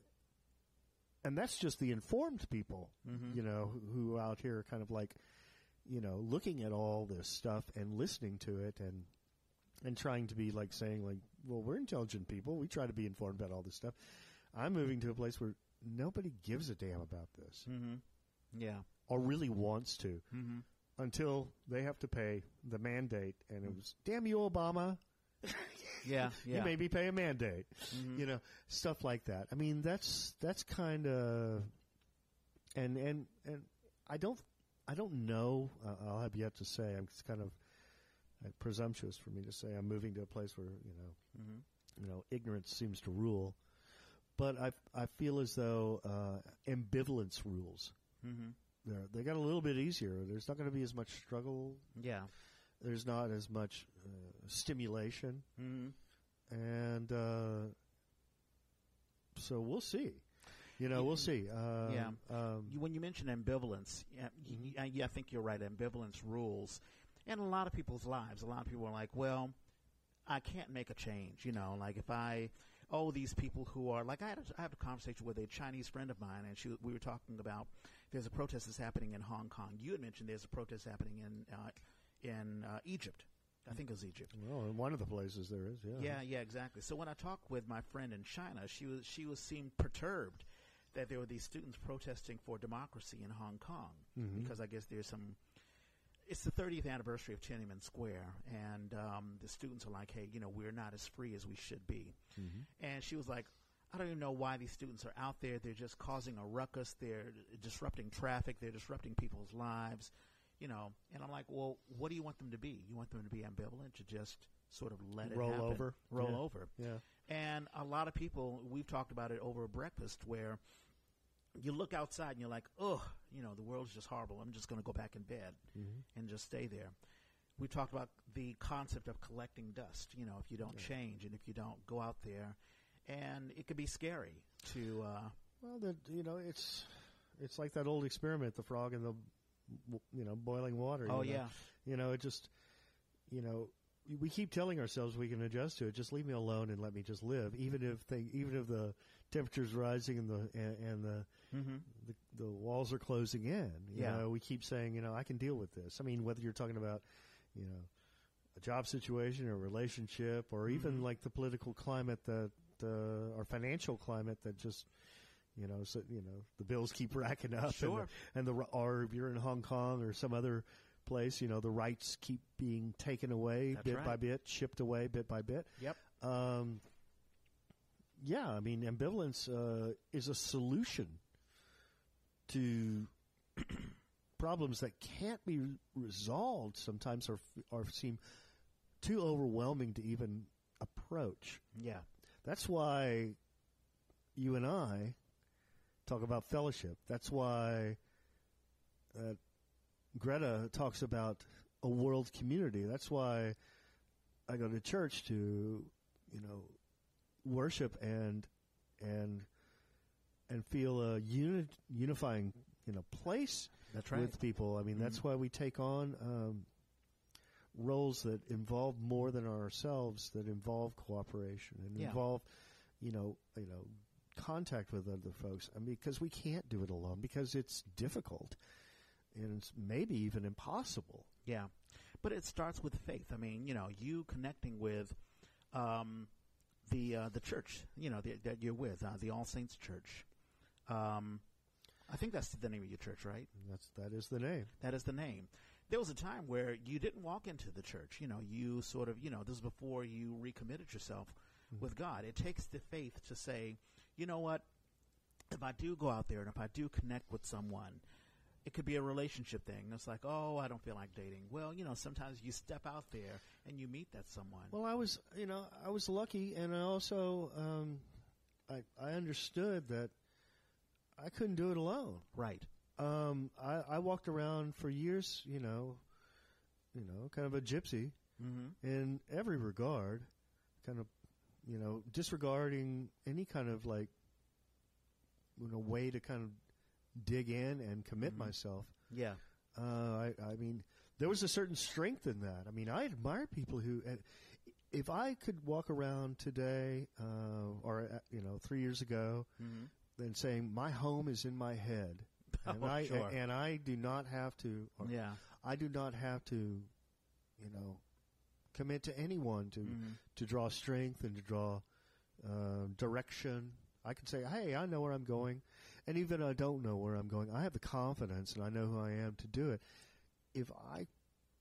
[SPEAKER 2] and that's just the informed people,
[SPEAKER 1] mm-hmm.
[SPEAKER 2] you know, who, who out here are kind of like, you know, looking at all this stuff and listening to it and and trying to be like saying like, well, we're intelligent people. We try to be informed about all this stuff. I'm moving to a place where nobody gives a damn about this.
[SPEAKER 1] Mm-hmm. Yeah.
[SPEAKER 2] Or really wants to.
[SPEAKER 1] Mm-hmm.
[SPEAKER 2] Until they have to pay the mandate, and it was, damn you, Obama.
[SPEAKER 1] yeah, yeah.
[SPEAKER 2] You maybe pay a mandate.
[SPEAKER 1] Mm-hmm.
[SPEAKER 2] You know, stuff like that. I mean, that's that's kind of, and and and I don't I don't know. Uh, I'll have yet to say. I'm it's kind of uh, presumptuous for me to say I'm moving to a place where you know,
[SPEAKER 1] mm-hmm.
[SPEAKER 2] you know, ignorance seems to rule but I I feel as though uh, ambivalence rules.
[SPEAKER 1] Mm-hmm.
[SPEAKER 2] They're, they got a little bit easier. There's not going to be as much struggle.
[SPEAKER 1] Yeah.
[SPEAKER 2] There's not as much uh, stimulation,
[SPEAKER 1] mm-hmm.
[SPEAKER 2] and uh, so we'll see. You know, we'll see. Uh,
[SPEAKER 1] yeah.
[SPEAKER 2] Um,
[SPEAKER 1] when you mention ambivalence, yeah, mm-hmm. I, I think you're right. Ambivalence rules in a lot of people's lives. A lot of people are like, "Well, I can't make a change." You know, like if I oh, these people who are like I had a, I had a conversation with a Chinese friend of mine, and she we were talking about there's a protest that's happening in Hong Kong. You had mentioned there's a protest happening in uh, in uh, Egypt. I think it was Egypt.
[SPEAKER 2] Well, in one of the places there is, yeah.
[SPEAKER 1] Yeah, yeah, exactly. So when I talked with my friend in China, she was she was seemed perturbed that there were these students protesting for democracy in Hong Kong
[SPEAKER 2] mm-hmm.
[SPEAKER 1] because I guess there's some it's the 30th anniversary of Tiananmen Square, and um, the students are like, "Hey, you know, we're not as free as we should be."
[SPEAKER 2] Mm-hmm.
[SPEAKER 1] And she was like, "I don't even know why these students are out there. They're just causing a ruckus. They're disrupting traffic. They're disrupting people's lives." You know, and I'm like, "Well, what do you want them to be? You want them to be ambivalent, to just sort of let it
[SPEAKER 2] roll over,
[SPEAKER 1] roll
[SPEAKER 2] yeah.
[SPEAKER 1] over?"
[SPEAKER 2] Yeah.
[SPEAKER 1] And a lot of people, we've talked about it over breakfast, where you look outside and you're like, oh, you know, the world's just horrible. I'm just going to go back in bed
[SPEAKER 2] mm-hmm.
[SPEAKER 1] and just stay there. We talked about the concept of collecting dust. You know, if you don't
[SPEAKER 2] yeah.
[SPEAKER 1] change and if you don't go out there, and it could be scary to. Uh,
[SPEAKER 2] well, the, you know, it's it's like that old experiment, the frog in the you know boiling water.
[SPEAKER 1] Oh
[SPEAKER 2] you know?
[SPEAKER 1] yeah.
[SPEAKER 2] You know, it just you know we keep telling ourselves we can adjust to it. Just leave me alone and let me just live, even if they, even if the temperature's rising and the and, and the,
[SPEAKER 1] mm-hmm.
[SPEAKER 2] the, the walls are closing in. You
[SPEAKER 1] yeah.
[SPEAKER 2] know, we keep saying, you know, I can deal with this. I mean, whether you're talking about, you know, a job situation or a relationship, or even
[SPEAKER 1] mm-hmm.
[SPEAKER 2] like the political climate that uh, or financial climate that just. You know, so you know the bills keep racking up,
[SPEAKER 1] sure.
[SPEAKER 2] and the, and the or if you're in Hong Kong or some other place. You know, the rights keep being taken away
[SPEAKER 1] That's
[SPEAKER 2] bit
[SPEAKER 1] right.
[SPEAKER 2] by bit, shipped away bit by bit.
[SPEAKER 1] Yep.
[SPEAKER 2] Um, yeah, I mean, ambivalence uh, is a solution to problems that can't be resolved. Sometimes or or seem too overwhelming to even approach.
[SPEAKER 1] Yeah.
[SPEAKER 2] That's why you and I talk about fellowship. That's why uh, Greta talks about a world community. That's why I go to church to, you know, worship and and and feel a uni- unifying, you know, place
[SPEAKER 1] That's right.
[SPEAKER 2] with people. I mean, that's why we take on um, roles that involve more than ourselves, that involve cooperation and
[SPEAKER 1] Yeah.
[SPEAKER 2] involve, you know, you know, contact with other folks. I mean, because we can't do it alone because it's difficult and it's maybe even impossible.
[SPEAKER 1] Yeah, but it starts with faith. I mean, you know, you connecting with um, the uh, the church, you know, the, that you're with, uh, the All Saints Church. Um, I think that's the name of your church, right?
[SPEAKER 2] That's that is the name.
[SPEAKER 1] That is the name. There was a time where you didn't walk into the church. You know, you sort of, you know, this is before you recommitted yourself with God. It takes the faith to say, you know what? If I do go out there and if I do connect with someone, it could be a relationship thing. It's like, oh, I don't feel like dating. Well, you know, sometimes you step out there and you meet that someone.
[SPEAKER 2] Well, I was, you know, I was lucky, and I also, um, I, I understood that I couldn't do it alone.
[SPEAKER 1] right.
[SPEAKER 2] Um, I, I walked around for years, you know, you know, kind of a gypsy
[SPEAKER 1] Mm-hmm.
[SPEAKER 2] in every regard, kind of, you know, disregarding any kind of like, you know, way to kind of dig in and commit
[SPEAKER 1] Mhm.
[SPEAKER 2] myself.
[SPEAKER 1] Yeah.
[SPEAKER 2] Uh, I, I mean, there was a certain strength in that. I mean, I admire people who, and if I could walk around today, uh, or uh, you know, three years ago,
[SPEAKER 1] Mm-hmm.
[SPEAKER 2] Then saying my home is in my head, and
[SPEAKER 1] Oh,
[SPEAKER 2] I
[SPEAKER 1] sure.
[SPEAKER 2] and I do not have to, or
[SPEAKER 1] Yeah.
[SPEAKER 2] I do not have to, you know, commit to anyone to
[SPEAKER 1] Mm-hmm.
[SPEAKER 2] to draw strength and to draw uh, direction. I can say, hey, I know where I'm going, and even I don't know where I'm going, I have the confidence and I know who I am to do it. If I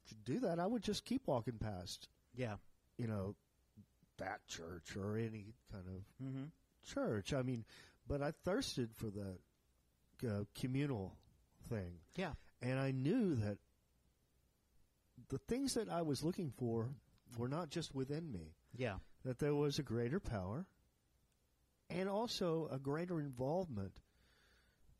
[SPEAKER 2] could do that, I would just keep walking past,
[SPEAKER 1] Yeah.
[SPEAKER 2] you know, that church or any kind of
[SPEAKER 1] Mm-hmm.
[SPEAKER 2] church. I mean, but I thirsted for the uh, communal thing.
[SPEAKER 1] Yeah.
[SPEAKER 2] And I knew that the things that I was looking for were not just within me,
[SPEAKER 1] Yeah.
[SPEAKER 2] that there was a greater power and also a greater involvement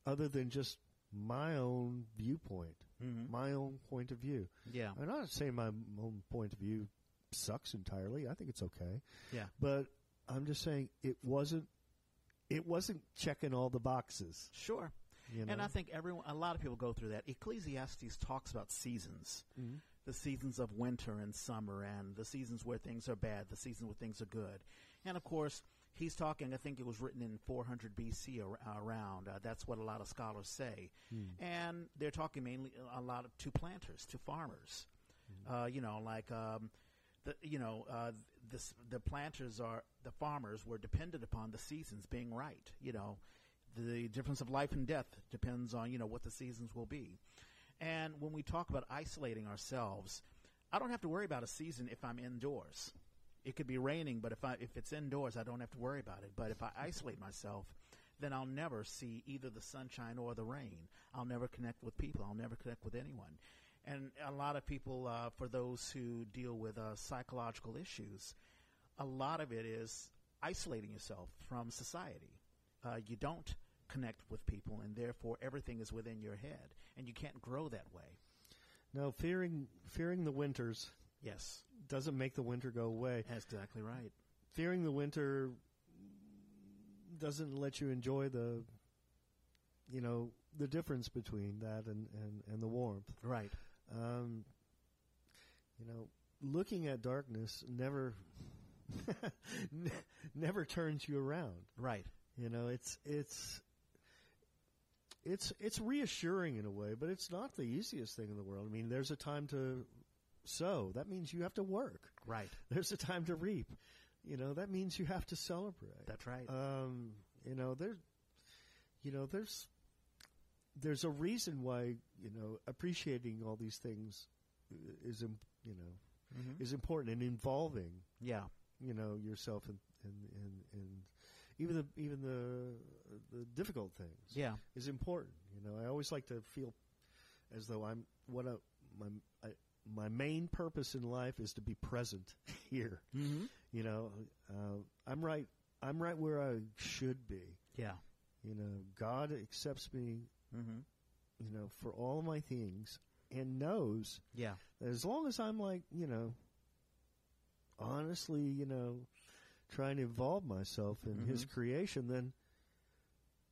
[SPEAKER 2] other than just my own viewpoint,
[SPEAKER 1] Mm-hmm.
[SPEAKER 2] my own point of view.
[SPEAKER 1] Yeah.
[SPEAKER 2] I'm not saying my own point of view sucks entirely. I think it's okay.
[SPEAKER 1] Yeah.
[SPEAKER 2] But I'm just saying it wasn't it wasn't checking all the boxes.
[SPEAKER 1] Sure.
[SPEAKER 2] You know?
[SPEAKER 1] And I think everyone, a lot of people go through that. Ecclesiastes talks about seasons.
[SPEAKER 2] Mhm.
[SPEAKER 1] the seasons of winter and summer and the seasons where things are bad, the seasons where things are good. And of course, he's talking, I think it was written in 400 BC ar- around. Uh, that's what a lot of scholars say.
[SPEAKER 2] Hmm.
[SPEAKER 1] And they're talking mainly a lot of, to planters, to farmers. Uh, you know, like, um, the, you know, uh, the planters are, the farmers were dependent upon the seasons being right. You know, the difference of life and death depends on, you know, what the seasons will be. And when we talk about isolating ourselves, I don't have to worry about a season if I'm indoors. It could be raining, but if I if it's indoors, I don't have to worry about it. But if I isolate myself, then I'll never see either the sunshine or the rain. I'll never connect with people. I'll never connect with anyone. And a lot of people, uh, for those who deal with uh, psychological issues, a lot of it is isolating yourself from society. Uh, you don't connect with people, and therefore everything is within your head, and you can't grow that way.
[SPEAKER 2] Now, fearing fearing the winters
[SPEAKER 1] Yes,
[SPEAKER 2] doesn't make the winter go away.
[SPEAKER 1] that's exactly right.
[SPEAKER 2] Fearing the winter doesn't let you enjoy the you know the difference between that and and, and the warmth.
[SPEAKER 1] Right.
[SPEAKER 2] Um, you know, looking at darkness never never turns you around.
[SPEAKER 1] Right.
[SPEAKER 2] You know, it's it's it's it's reassuring in a way, but it's not the easiest thing in the world. I mean, there's a time to sow. That means you have to work.
[SPEAKER 1] Right.
[SPEAKER 2] There's a time to reap. You know, that means you have to celebrate.
[SPEAKER 1] That's right.
[SPEAKER 2] Um, you know, there's you know, there's there's a reason why, you know, appreciating all these things is you know,
[SPEAKER 1] mm-hmm.
[SPEAKER 2] is important and involving
[SPEAKER 1] Yeah.
[SPEAKER 2] you know yourself and and and, and even the even the the difficult things
[SPEAKER 1] Yeah.
[SPEAKER 2] is important. You know, I always like to feel as though I'm what a, my I, my main purpose in life is to be present here.
[SPEAKER 1] Mm-hmm.
[SPEAKER 2] You know, uh, I'm right. I'm right where I should be.
[SPEAKER 1] Yeah.
[SPEAKER 2] You know, God accepts me,
[SPEAKER 1] Mm-hmm.
[SPEAKER 2] you know, for all my things and knows
[SPEAKER 1] Yeah.
[SPEAKER 2] that as long as I'm like, you know, honestly, you know, trying to involve myself in His
[SPEAKER 1] Mhm.
[SPEAKER 2] creation, then,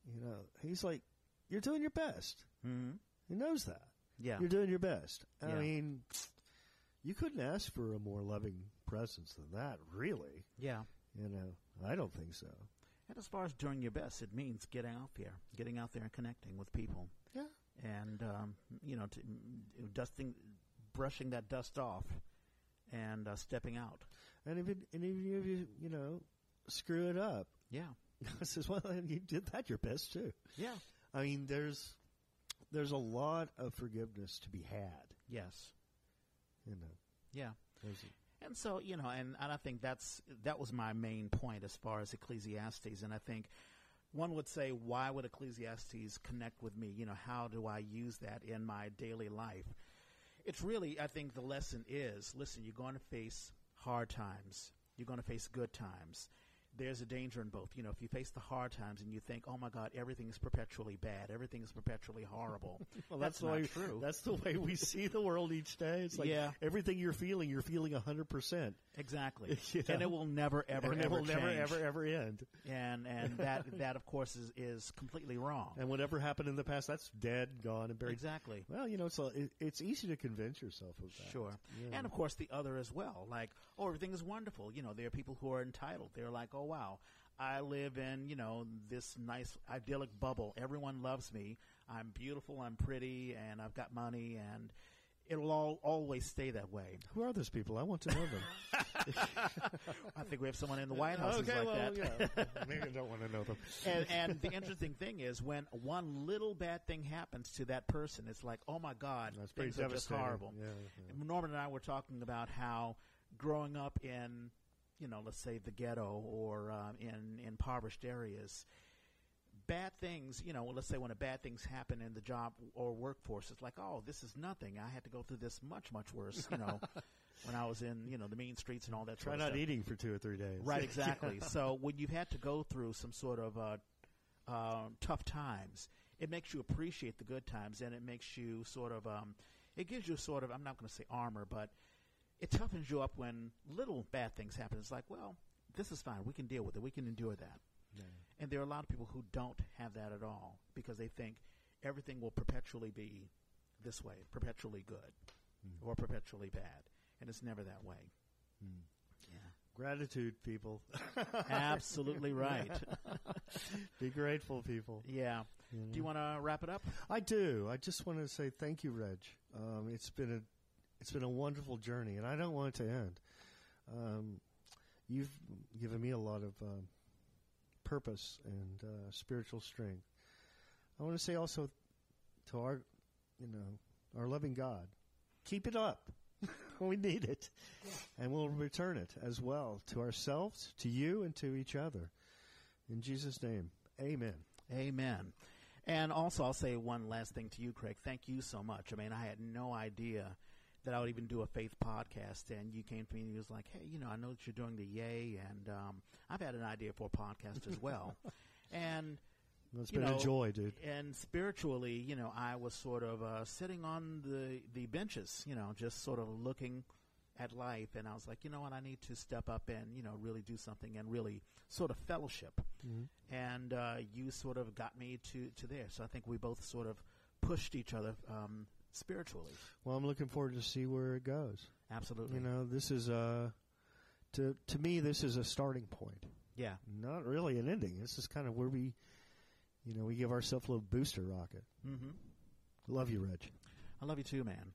[SPEAKER 2] you know, He's like, you're doing your best.
[SPEAKER 1] Mm-hmm.
[SPEAKER 2] He knows that.
[SPEAKER 1] Yeah.
[SPEAKER 2] You're doing your best. I mean, you couldn't ask for a more loving presence than that, really.
[SPEAKER 1] Yeah.
[SPEAKER 2] You know, I don't think so.
[SPEAKER 1] And as far as doing your best, it means getting out there, getting out there and connecting with people.
[SPEAKER 2] Yeah.
[SPEAKER 1] And, um, you know, to, dusting, brushing that dust off and uh, stepping out.
[SPEAKER 2] And if, it, and if you, if you, you know, screw it up,
[SPEAKER 1] Yeah.
[SPEAKER 2] God says, well, you did that your best too.
[SPEAKER 1] Yeah.
[SPEAKER 2] I mean, there's there's a lot of forgiveness to be had.
[SPEAKER 1] Yes.
[SPEAKER 2] You know,
[SPEAKER 1] Yeah. And so, you know, and, and I think that's that was my main point as far as Ecclesiastes. And I think one would say, why would Ecclesiastes connect with me? You know, how do I use that in my daily life? It's really, I think the lesson is listen, you're going to face hard times, you're going to face good times. There's a danger in both. You know, if you face the hard times and you think, "Oh my God, everything is perpetually bad, everything is perpetually horrible,"
[SPEAKER 2] well,
[SPEAKER 1] that's,
[SPEAKER 2] the
[SPEAKER 1] not
[SPEAKER 2] way,
[SPEAKER 1] true.
[SPEAKER 2] That's the way we see the world each day. It's like
[SPEAKER 1] Yeah.
[SPEAKER 2] everything you're feeling, you're feeling hundred percent,
[SPEAKER 1] exactly,
[SPEAKER 2] You
[SPEAKER 1] and it will never, ever,
[SPEAKER 2] and it
[SPEAKER 1] ever
[SPEAKER 2] will never, ever, ever end.
[SPEAKER 1] and and that that of course is is completely wrong.
[SPEAKER 2] And whatever happened in the past, that's dead, gone, and buried.
[SPEAKER 1] Exactly.
[SPEAKER 2] Well, you know, it's a, it, it's easy to convince yourself of that.
[SPEAKER 1] Sure.
[SPEAKER 2] Yeah.
[SPEAKER 1] And of course the other as well. Like, oh, everything is wonderful. You know, there are people who are entitled. They're like, oh Oh, wow, I live in you know this nice idyllic bubble. Everyone loves me. I'm beautiful. I'm pretty, and I've got money, and it'll all always stay that way.
[SPEAKER 2] Who are those people? I want to know them.
[SPEAKER 1] I think we have someone in the White House who's
[SPEAKER 2] okay,
[SPEAKER 1] like
[SPEAKER 2] well,
[SPEAKER 1] that.
[SPEAKER 2] yeah. Maybe I don't want to know them.
[SPEAKER 1] and, and the interesting thing is when one little bad thing happens to that person, it's like, oh my God,
[SPEAKER 2] That's pretty
[SPEAKER 1] things are just horrible.
[SPEAKER 2] Yeah, yeah.
[SPEAKER 1] Norman and I were talking about how growing up in, you know, let's say the ghetto or um, in in impoverished areas, bad things, you know, let's say when a bad things happen in the job or workforce, it's like, oh, this is nothing. I had to go through this much much worse, you know, when I was in, you know, the mean streets and all that.
[SPEAKER 2] Try not
[SPEAKER 1] stuff.
[SPEAKER 2] eating for two or three days.
[SPEAKER 1] Right, exactly. so when you've had to go through some sort of uh, uh, tough times, it makes you appreciate the good times, and it makes you sort of, um, it gives you sort of, I'm not going to say armor, but it toughens you up when little bad things happen. It's like, well, this is fine. We can deal with it. We can endure that.
[SPEAKER 2] Yeah.
[SPEAKER 1] And there are a lot of people who don't have that at all because they think everything will perpetually be this way, perpetually good,
[SPEAKER 2] Mm.
[SPEAKER 1] or perpetually bad, and it's never that way.
[SPEAKER 2] Mm.
[SPEAKER 1] Yeah.
[SPEAKER 2] Gratitude, people.
[SPEAKER 1] Absolutely right.
[SPEAKER 2] Be grateful, people.
[SPEAKER 1] Yeah.
[SPEAKER 2] You
[SPEAKER 1] Do you want to wrap it up?
[SPEAKER 2] I do. I just want to say thank you, Reg. Um, it's been a it's been a wonderful journey, and I don't want it to end. Um, you've given me a lot of um, purpose and uh, spiritual strength. I want to say also to our, you know, our loving God, keep it up. we need it, and we'll return it as well to ourselves, to you, and to each other. In Jesus' name, Amen.
[SPEAKER 1] Amen. And also, I'll say one last thing to you, Craig. Thank you so much. I mean, I had no idea that I would even do a faith podcast, and you came to me and you was like, "Hey, you know, I know that you're doing the Yay, and um, I've had an idea for a podcast as well." and
[SPEAKER 2] it's been
[SPEAKER 1] know,
[SPEAKER 2] a joy, dude.
[SPEAKER 1] and spiritually, you know, I was sort of uh, sitting on the the benches, you know, just sort of looking at life, and I was like, you know what, I need to step up and you know really do something and really sort of fellowship.
[SPEAKER 2] Mhm.
[SPEAKER 1] And uh, you sort of got me to to there, so I think we both sort of pushed each other um, spiritually.
[SPEAKER 2] Well, I'm looking forward to see where it goes.
[SPEAKER 1] Absolutely,
[SPEAKER 2] You know, this is a to to me this is a starting point,
[SPEAKER 1] yeah,
[SPEAKER 2] not really an ending. This is kind of where we, you know, we give ourselves a little booster rocket.
[SPEAKER 1] hmm
[SPEAKER 2] Love you, Reg.
[SPEAKER 1] I love you too, man.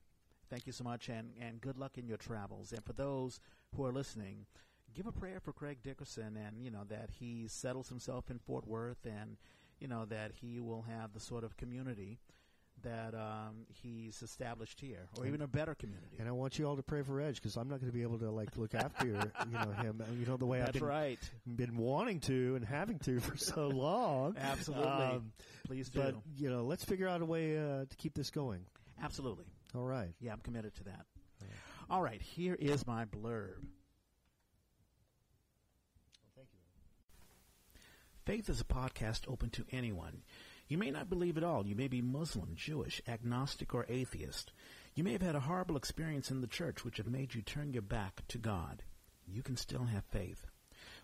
[SPEAKER 1] Thank you so much, and, and good luck in your travels. And for those who are listening, give a prayer for Craig Dickerson, and you know that he settles himself in Fort Worth, and you know that he will have the sort of community that um, he's established here, or even a better community.
[SPEAKER 2] And I want you all to pray for Edge because I'm not going to be able to like look after you know him. You know the way I've
[SPEAKER 1] That's
[SPEAKER 2] been
[SPEAKER 1] right.
[SPEAKER 2] been wanting to and having to for so long.
[SPEAKER 1] Absolutely.
[SPEAKER 2] Um,
[SPEAKER 1] Please do.
[SPEAKER 2] but you know, let's figure out a way uh, to keep this going.
[SPEAKER 1] Absolutely.
[SPEAKER 2] All right.
[SPEAKER 1] Yeah, I'm committed to that. All right, here is my blurb. Thank you. Faith is a podcast open to anyone. You may not believe at all. You may be Muslim, Jewish, agnostic, or atheist. You may have had a horrible experience in the church which have made you turn your back to God. You can still have faith.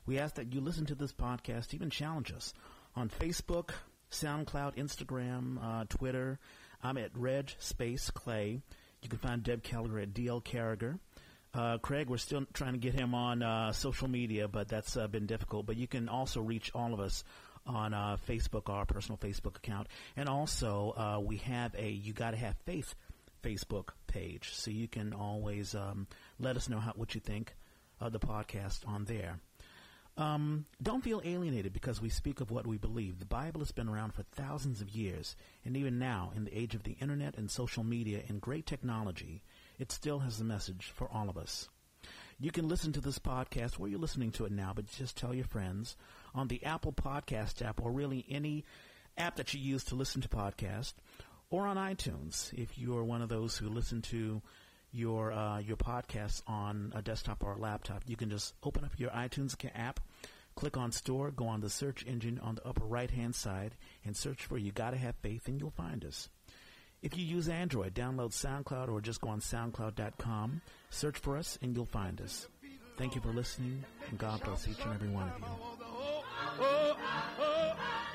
[SPEAKER 1] We ask that you listen to this podcast, even challenge us on Facebook, SoundCloud, Instagram, uh, Twitter. I'm at Reg Space Clay. You can find Deb Kelleher at DL Carriger. Uh, Craig, we're still trying to get him on uh, social media, but that's uh, been difficult. But you can also reach all of us on uh, Facebook, our personal Facebook account, and also uh, we have a "You Gotta Have Faith" Facebook page, so you can always um, let us know how, what you think of the podcast on there. Um, don't feel alienated because we speak of what we believe. The Bible has been around for thousands of years, and even now, in the age of the internet and social media and great technology, it still has a message for all of us. You can listen to this podcast where you're listening to it now, but just tell your friends on the Apple Podcast app or really any app that you use to listen to podcasts or on iTunes if you are one of those who listen to your uh, your podcasts on a desktop or a laptop. You can just open up your iTunes app, click on Store, go on the search engine on the upper right hand side, and search for "You Gotta Have Faith," and you'll find us. If you use Android, download SoundCloud or just go on SoundCloud.com, search for us, and you'll find us. Thank you for listening, and God bless each and every one of you oh, oh. oh.